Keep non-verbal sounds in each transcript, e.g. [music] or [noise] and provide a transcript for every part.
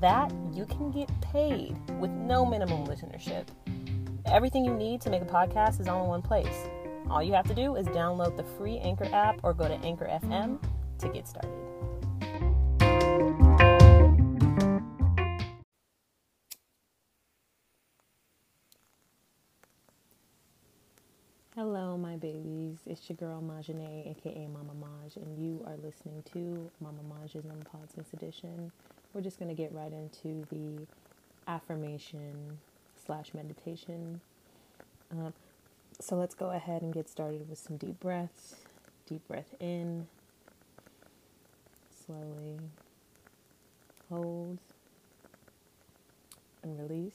that you can get paid with no minimum listenership. Everything you need to make a podcast is all in one place. All you have to do is download the free Anchor app or go to Anchor FM to get started. It's your girl Majane, aka Mama Maj, and you are listening to Mama Maj's Unpods Edition. We're just to get right into the affirmation slash meditation. Uh, so let's go ahead and get started with some deep breaths. Deep breath in, slowly hold and release.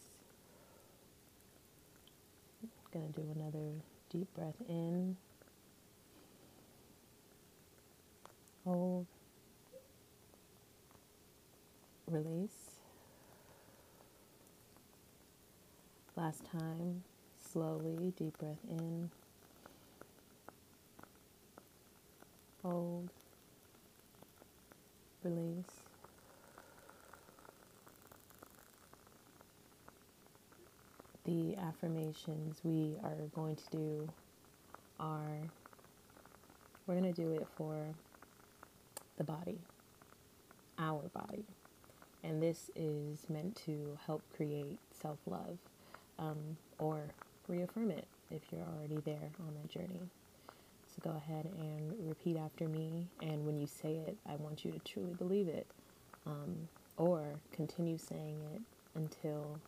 Gonna do another deep breath in, hold, release. Last time, slowly, deep breath in, hold, release. The affirmations we are going to do are we're going to do it for the body, our body. And this is meant to help create self love um, or reaffirm it if you're already there on that journey. So go ahead and repeat after me. And when you say it, I want you to truly believe it um, or continue saying it until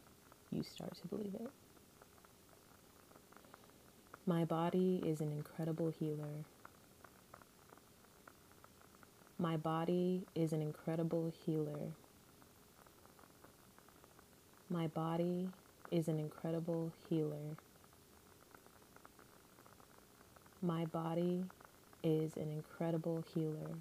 you start to believe it. My body is an incredible healer. My body is an incredible healer. My body is an incredible healer. My body is an incredible healer.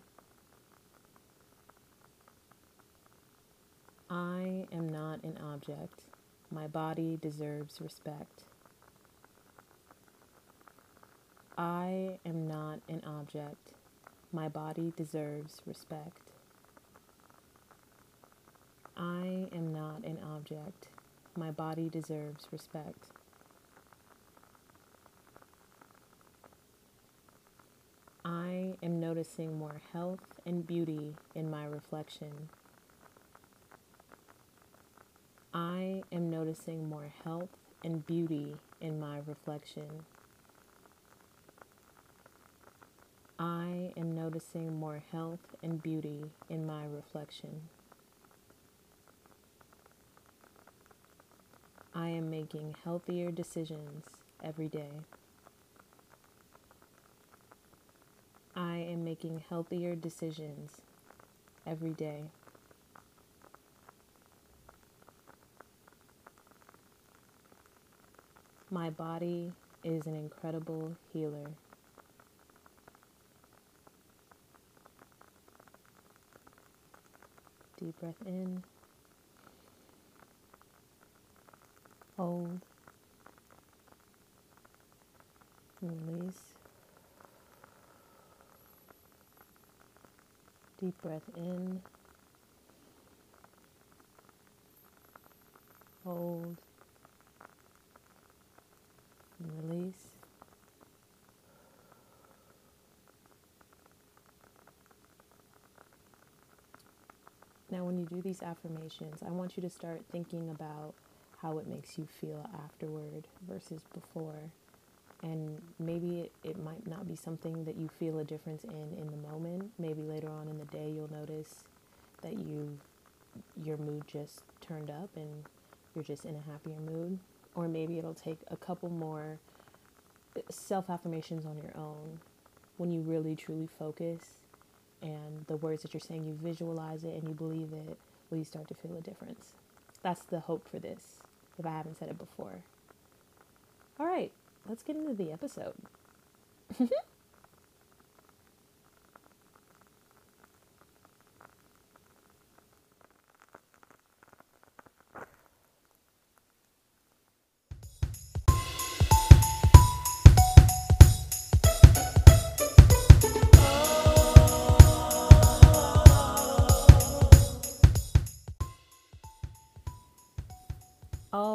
I am not an object. My body deserves respect. I am not an object. My body deserves respect. I am not an object. My body deserves respect. I am noticing more health and beauty in my reflection. I am noticing more health and beauty in my reflection. I am noticing more health and beauty in my reflection. I am making healthier decisions every day. I am making healthier decisions every day. My body is an incredible healer. Deep breath in. Hold. Release. Deep breath in. Hold. And release. Now, when you do these affirmations, I want you to start thinking about how it makes you feel afterward versus before. And maybe it, it might not be something that you feel a difference in in the moment. Maybe later on in the day you'll notice that you your mood just turned up and you're just in a happier mood. Or maybe it'll take a couple more self affirmations on your own when you really truly focus and the words that you're saying you visualize it and you believe it will you start to feel a difference that's the hope for this if I haven't said it before. All right, let's get into the episode. [laughs]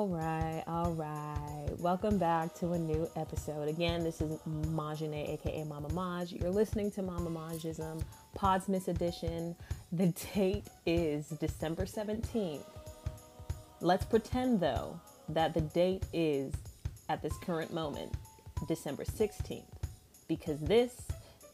All right, all right. Welcome back to a new episode. Again, this is Majane, aka Mama Maj. You're listening to Mama Majism, Podsmas edition. The date is December 17th. Let's pretend, though, that the date is, at this current moment, December 16th, because this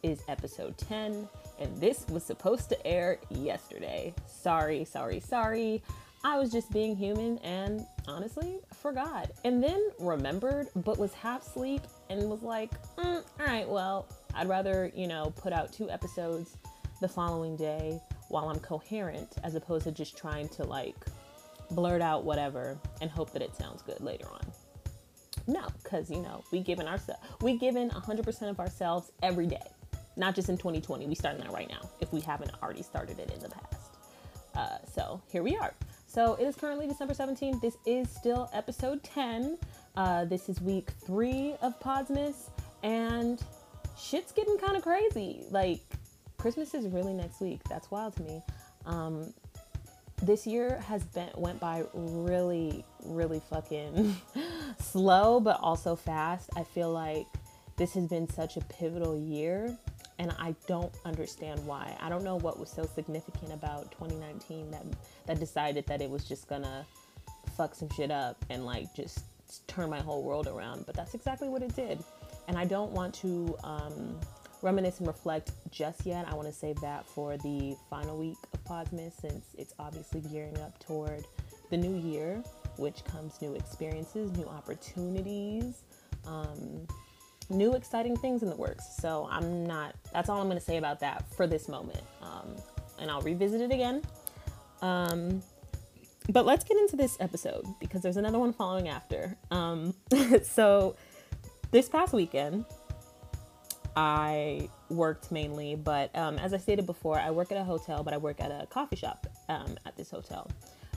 is episode 10, and this was supposed to air yesterday. Sorry, sorry, sorry. I was just being human and honestly forgot. And then remembered, but was half asleep and was like, mm, all right, well, I'd rather, you know, put out two episodes the following day while I'm coherent as opposed to just trying to like blurt out whatever and hope that it sounds good later on. No, because, you know, we given ourselves, we given 100% of ourselves every day, not just in 2020. We starting that right now if we haven't already started it in the past. Uh, so here we are. So it is currently December 17th. This is still episode 10. Uh, this is week three of Podsmas, and shit's getting kind of crazy. Like, Christmas is really next week. That's wild to me. Um, this year has been went by really, really fucking [laughs] slow, but also fast. I feel like this has been such a pivotal year and I don't understand why. I don't know what was so significant about 2019 that that decided that it was just gonna fuck some shit up and like just turn my whole world around. But that's exactly what it did, and I don't want to um, reminisce and reflect just yet. I want to save that for the final week of Podsmas since it's obviously gearing up toward the new year, which comes new experiences, new opportunities. Um, new exciting things in the works. So I'm not, that's all I'm going to say about that for this moment. Um, and I'll revisit it again. Um, but let's get into this episode because there's another one following after. Um, [laughs] so this past weekend, I worked mainly, but um, as I stated before, I work at a hotel, but I work at a coffee shop um, at this hotel.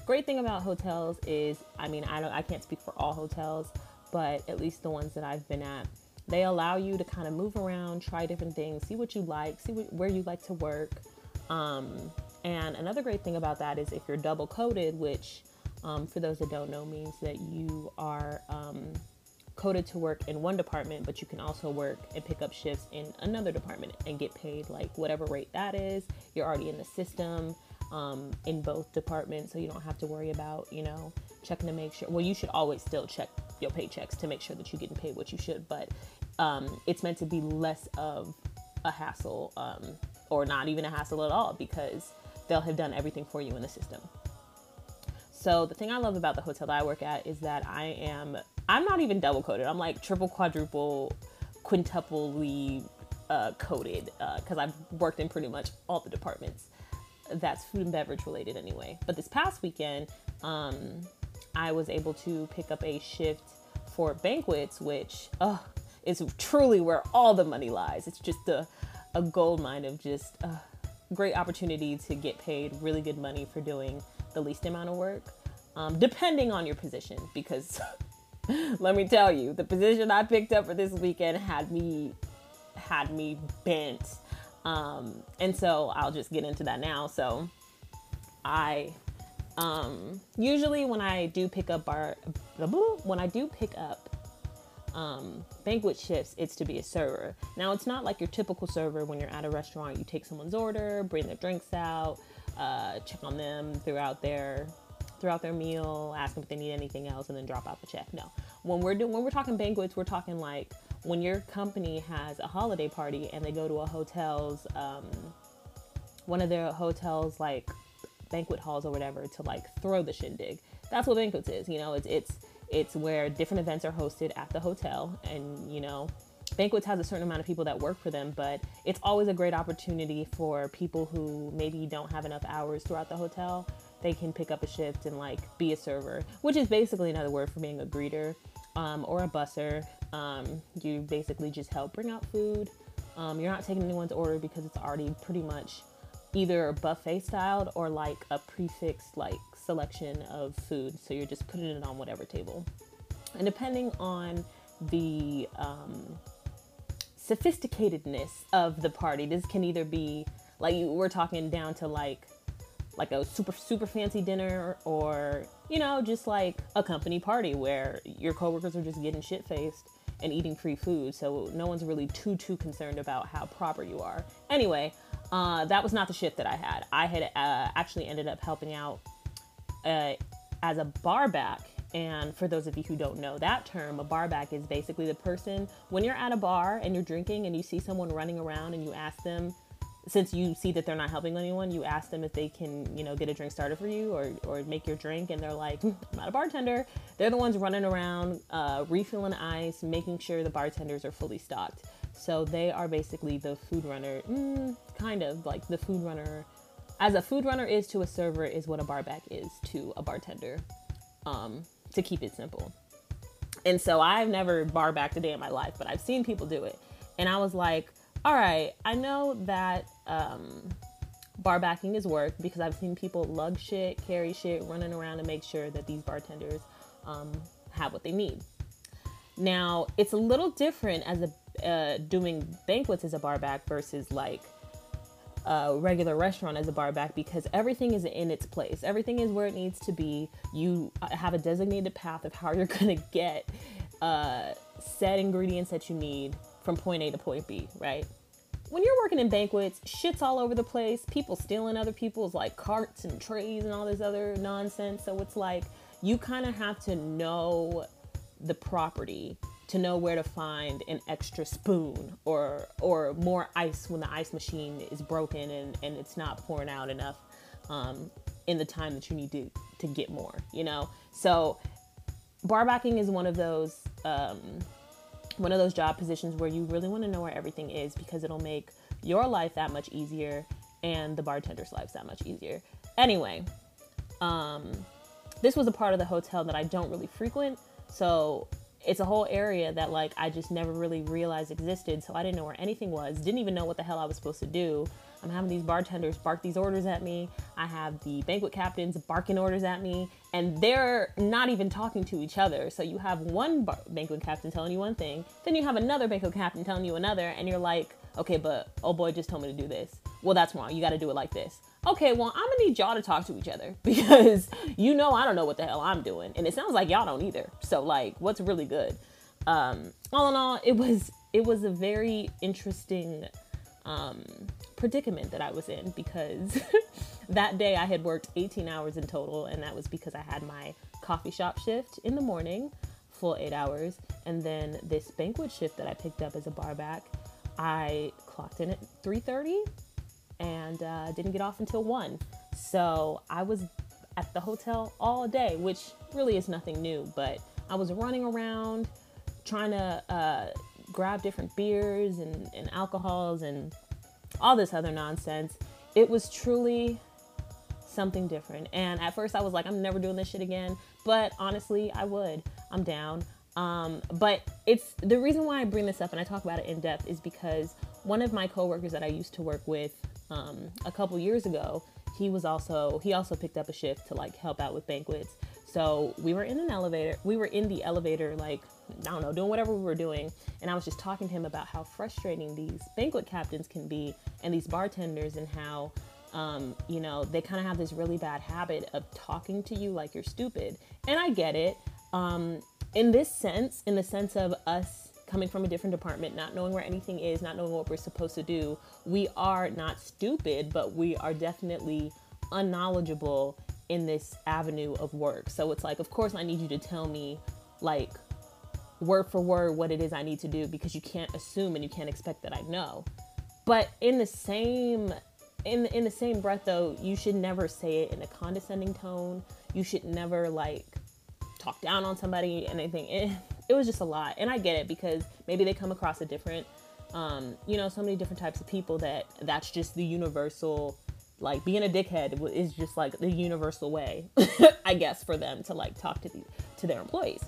Great thing about hotels is, I mean, I don't, I can't speak for all hotels, but at least the ones that I've been at, they allow you to kind of move around, try different things, see what you like, see what, where you like to work. Um, and another great thing about that is if you're double coded, which um, for those that don't know means that you are um, coded to work in one department, but you can also work and pick up shifts in another department and get paid like whatever rate that is. You're already in the system um, in both departments, so you don't have to worry about, you know, checking to make sure. Well, you should always still check your paychecks to make sure that you're getting paid what you should, but um, it's meant to be less of a hassle um, or not even a hassle at all because they'll have done everything for you in the system. So the thing I love about the hotel that I work at is that I am I'm not even double coded. I'm like triple, quadruple, quintuply uh, coded because uh, I've worked in pretty much all the departments. That's food and beverage related anyway. But this past weekend, um, I was able to pick up a shift for banquets, which uh, is truly where all the money lies. It's just a, a gold mine of just a uh, great opportunity to get paid really good money for doing the least amount of work, um, depending on your position. Because [laughs] let me tell you, the position I picked up for this weekend had me had me bent. Um, and so I'll just get into that now. So I um, usually when I do pick up bar, when I do pick up um, banquet shifts, it's to be a server. Now, it's not like your typical server when you're at a restaurant. You take someone's order, bring their drinks out, uh, check on them throughout their throughout their meal, ask them if they need anything else, and then drop out the check. No, when we're doing when we're talking banquets, we're talking like when your company has a holiday party and they go to a hotel's um, one of their hotels like banquet halls or whatever to like throw the shindig. That's what banquets is. You know, it's it's it's where different events are hosted at the hotel and, you know, banquets has a certain amount of people that work for them, but it's always a great opportunity for people who maybe don't have enough hours throughout the hotel. They can pick up a shift and like be a server, which is basically another word for being a greeter um, or a busser. Um, you basically just help bring out food. Um, you're not taking anyone's order because it's already pretty much either buffet styled or like a prefixed like selection of food. So you're just putting it on whatever table. And depending on the um, sophisticatedness of the party, this can either be like we're talking down to like like a super super fancy dinner or you know just like a company party where your coworkers are just getting shit faced and eating free food so no one's really too too concerned about how proper you are anyway uh, that was not the shift that i had i had uh, actually ended up helping out uh, as a bar back and for those of you who don't know that term, a bar back is basically the person when you're at a bar and you're drinking and you see someone running around and you ask them, since you see that they're not helping anyone, you ask them if they can, you know, get a drink started for you or, or make your drink. And they're like, hmm, I'm not a bartender. They're the ones running around, uh, refilling ice, making sure the bartenders are fully stocked. So they are basically the food runner, mm, kind of like the food runner. As a food runner is to a server, is what a bar back is to a bartender. Um, to keep it simple. And so I've never bar backed a day in my life, but I've seen people do it. And I was like, all right, I know that um, bar backing is work because I've seen people lug shit, carry shit, running around to make sure that these bartenders um, have what they need. Now, it's a little different as a uh, doing banquets as a bar back versus like a regular restaurant as a bar back because everything is in its place. Everything is where it needs to be. You have a designated path of how [laughs] you're going to get uh, set ingredients that you need from point A to point B, right? When you're working in banquets, shit's all over the place. People stealing other people's like carts and trays and all this other nonsense. So it's like you kind of have to know the property to know where to find an extra spoon or or more ice when the ice machine is broken and, and it's not pouring out enough um, in the time that you need to to get more you know? So barbacking is one of those um, one of those job positions where you really want to know where everything is because it'll make your life that much easier and the bartender's life that much easier. Anyway um, this was a part of the hotel that i don't really frequent so it's a whole area that like I just never really realized existed. So I didn't know where anything was. Didn't even know what the hell I was supposed to do. I'm having these bartenders bark these orders at me. I have the banquet captains barking orders at me, and they're not even talking to each other. So you have one bar- banquet captain telling you one thing, then you have another banquet captain telling you another, and you're like, okay, but oh boy just told me to do this. Well, that's wrong. You got to do it like this okay, well, I'm gonna need y'all to talk to each other [laughs] because you know I don't know what the hell I'm doing, and it sounds like y'all don't either. So like, what's really good? Um, all in all, it was it was a very interesting um, predicament that I was in because [laughs] that day I had worked 18 hours in total, and that was because I had my coffee shop shift in the morning, full eight hours, and then this banquet shift that I picked up as a bar back. I clocked in at 3:30 and uh, didn't get off until 1. So I was at the hotel all day, which really is nothing new, but I was running around trying to uh, grab different beers and, and alcohols and all this other nonsense. It was truly something different. And at first I was like, I'm never doing this shit again. But honestly, I would. I'm down. Um, but it's the reason why I bring this up and I talk about it in depth is because one of my coworkers that I used to work with um, a couple years ago, he was also he also picked up a shift to like help out with banquets. So we were in an elevator. We were in the elevator, like I don't know, doing whatever we were doing, and I was just talking to him about how frustrating these banquet captains can be and these bartenders and how. Um, you know, they kind of have this really bad habit of talking to you like you're stupid. And I get it. Um, in this sense, in the sense of us coming from a different department, not knowing where anything is, not knowing what we're supposed to do, we are not stupid, but we are definitely unknowledgeable in this avenue of work. So it's like, of course, I need you to tell me, like, word for word what it is I need to do because you can't assume and you can't expect that I know. But in the same in in the same breath though, you should never say it in a condescending tone. You should never like talk down on somebody anything. it it was just a lot. And I get it because maybe they come across a different, um, you know, so many different types of people that that's just the universal, like being a dickhead is just like the universal way, [laughs] I guess, for them to like talk to the, to their employees.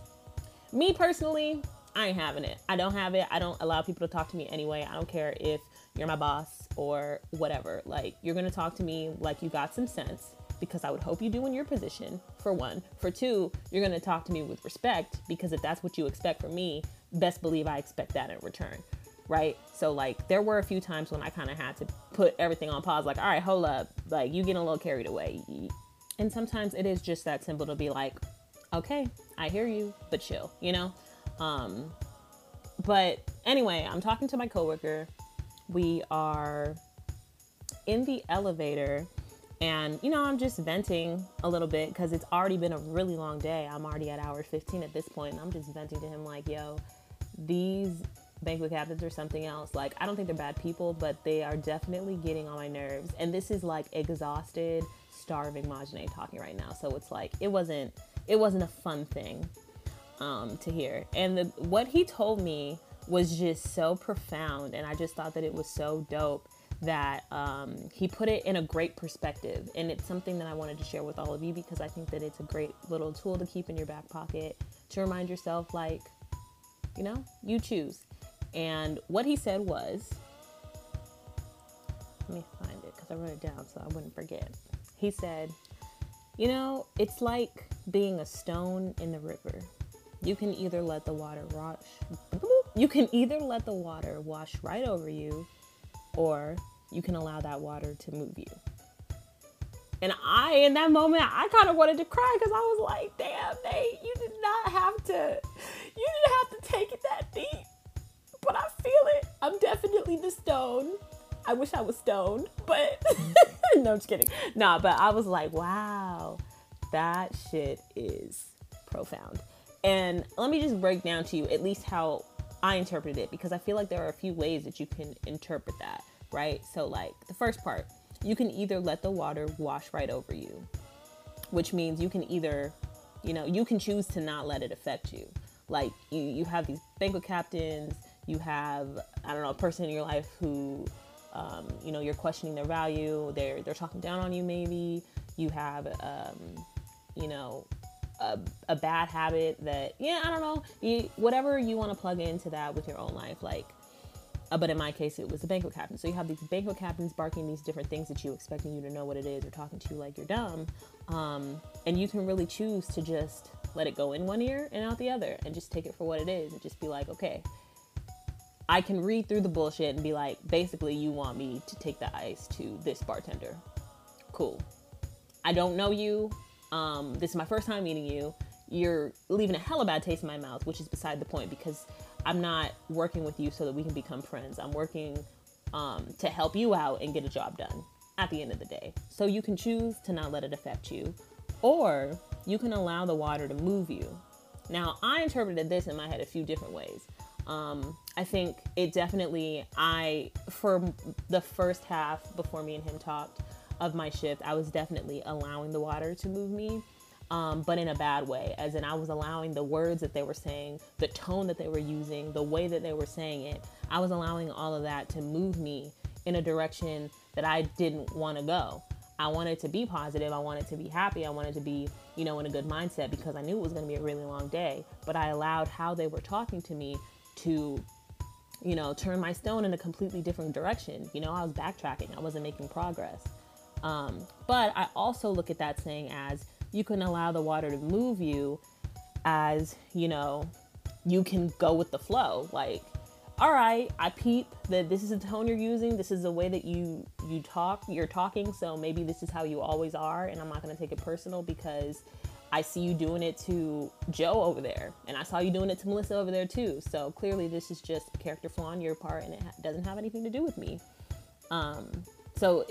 Me personally, I ain't having it. I don't have it. I don't allow people to talk to me anyway. I don't care if you're my boss or whatever. Like, you're to talk to me like you got some sense because I would hope you do in your position, for one. For two, you're going to talk to me with respect because if that's what you expect from me, best believe I expect that in return. Right? So, like, there were a few times when I kind of had to put everything on pause, like, all right, hold up. Like, you getting a little carried away. And sometimes it is just that simple to be like, okay, I hear you, but chill, you know? Um, but anyway, I'm talking to my coworker. We are in the elevator and, you know, I'm just venting a little bit because it's already been a really long day. I'm already at hour 15 at this point, and I'm just venting to him, like, yo, these banquet captains are something else. Like, I don't think they're bad people, but they are definitely getting on my nerves. And this is like exhausted, starving Majane talking right now. So it's like, it wasn't, it wasn't a fun thing um, to hear. And the, what he told me was just so profound, and I just thought that it was so dope that um, he put it in a great perspective. And it's something that I wanted to share with all of you because I think that it's a great little tool to keep in your back pocket to remind yourself, like, you know, you choose. And what he said was, let me find it because I wrote it down so I wouldn't forget. He said, you know, it's like being a stone in the river. You can either let the water wash, you can either let the water wash right over you or you can allow that water to move you. And I, in that moment, I kind of wanted to cry because I was like, damn, Nate, you did not have to, you didn't have to take it that deep. But I feel it. I'm definitely the stone. I wish I was stoned, but [laughs] no, I'm just kidding. Nah, but I was like, wow, that shit is profound. And let me just break down to you at least how I interpreted it because I feel like there are a few ways that you can interpret that, right? So, like the first part, you can either let the water wash right over you, which means you can either, you know, you can choose to not let it affect you. Like you, you have these banquet captains, you have, I don't know, a person in your life who, um, you know, you're questioning their value, they're they're talking down on you. Maybe you have, um, you know, a, a bad habit that yeah i don't know. You, whatever you want to plug into that with your own life like uh, but in my case it was the banquet captain. So you have these banquet captains barking these different things at you expecting you to know what it is or talking to you like you're dumb um, and you can really choose to just let it go in one ear and out the other and just take it for what it is and just be like okay i can read through the bullshit and be like basically you want me to take the ice to this bartender. Cool. I don't know you um, this is my first time meeting you. You're leaving a hella bad taste in my mouth, which is beside the point because I'm not working with you so that we can become friends. I'm working um, to help you out and get a job done at the end of the day. So you can choose to not let it affect you, or you can allow the water to move you. Now, I interpreted this in my head a few different ways. Um, I think it definitely, I, for the first half before me and him talked, of my shift, I was definitely allowing the water to move me, um, but in a bad way. As in, I was allowing the words that they were saying, the tone that they were using, the way that they were saying it, I was allowing all of that to move me in a direction that I didn't want to go. I wanted to be positive. I wanted to be happy. I wanted to be, you know, in a good mindset because I knew it was going to be a really long day. But I allowed how they were talking to me to, you know, turn my stone in a completely different direction. You know, I was backtracking, I wasn't making progress. Um, but I also look at that saying as you can allow the water to move you as, you know, you can go with the flow. Like, all right, I peep that this is the tone you're using. This is the way that you you talk. You're talking, so maybe this is how you always are, and I'm not gonna take it personal because I see you doing it to Joe over there, and I saw you doing it to Melissa over there too. So clearly, this is just character flaw on your part, and it doesn't have anything to do with me. Um, so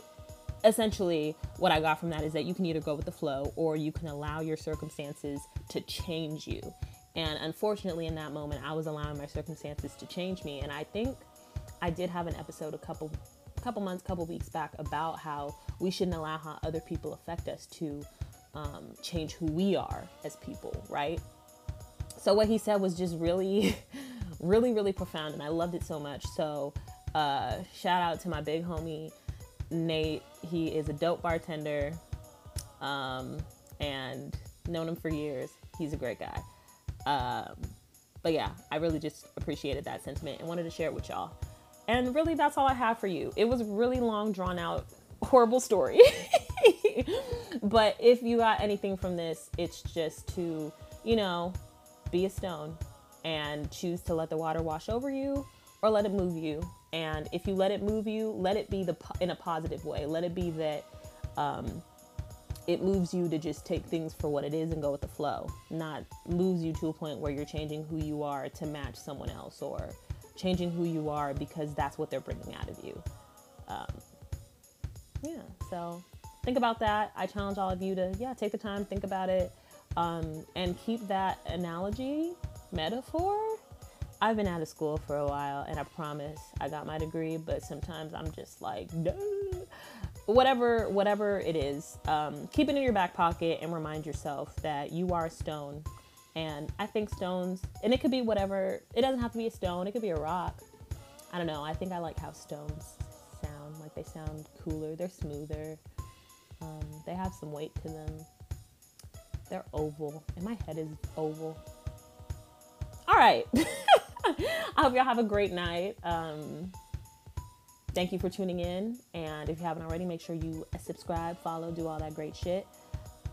essentially what I got from that is that you can either go with the flow or you can allow your circumstances to change you. And unfortunately, in that moment, I was allowing my circumstances to change me. And I think I did have an episode a couple, couple months, couple weeks back about how we shouldn't allow how other people affect us to um, change who we are as people, right? so what he said was just really, [laughs] really, really profound, and I loved it so much. So uh, shout out to my big homie Nate. He is a dope bartender, um, and known him for years. He's a great guy. Um, but yeah, I really just appreciated that sentiment and wanted to share it with y'all. And really, that's all I have for you. It was really long, drawn out, horrible story. [laughs] but if you got anything from this, it's just to, you know, be a stone and choose to let the water wash over you or let it move you. And if you let it move you, let it be the in a positive way. Let it be that um, it moves you to just take things for what it is and go with the flow, not moves you to a point where you're changing who you are to match someone else or changing who you are because that's what they're bringing out of you. Um, yeah, so think about that. I challenge all of you to, yeah, take the time, think about it, um, and keep that analogy, metaphor. I've been out of school for a while and I promise I got my degree, but sometimes I'm just like, no. Whatever whatever it is um, keep it in your back pocket and remind yourself that you are a stone. And i think stones and it could be whatever it doesn't have to be a stone it could be a rock. I don't know i think i like how stones sound like they sound cooler they're smoother um, they have some weight to them. They're oval and my head is oval. All right [laughs] [laughs] i hope y'all have a great night um, Thank you for tuning in. And if you haven't already, make sure you subscribe, follow, do all that great shit.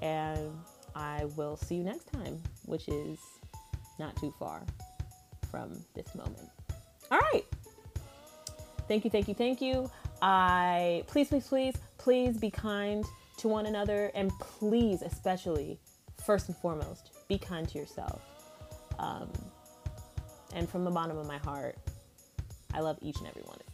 And I will see you next time, which is not too far from this moment. All right. Thank you, thank you, thank you. I please, please, please, please be kind to one another and please, especially, first and foremost, be kind to yourself. Um, and from the bottom of my heart, I love each and every one of you.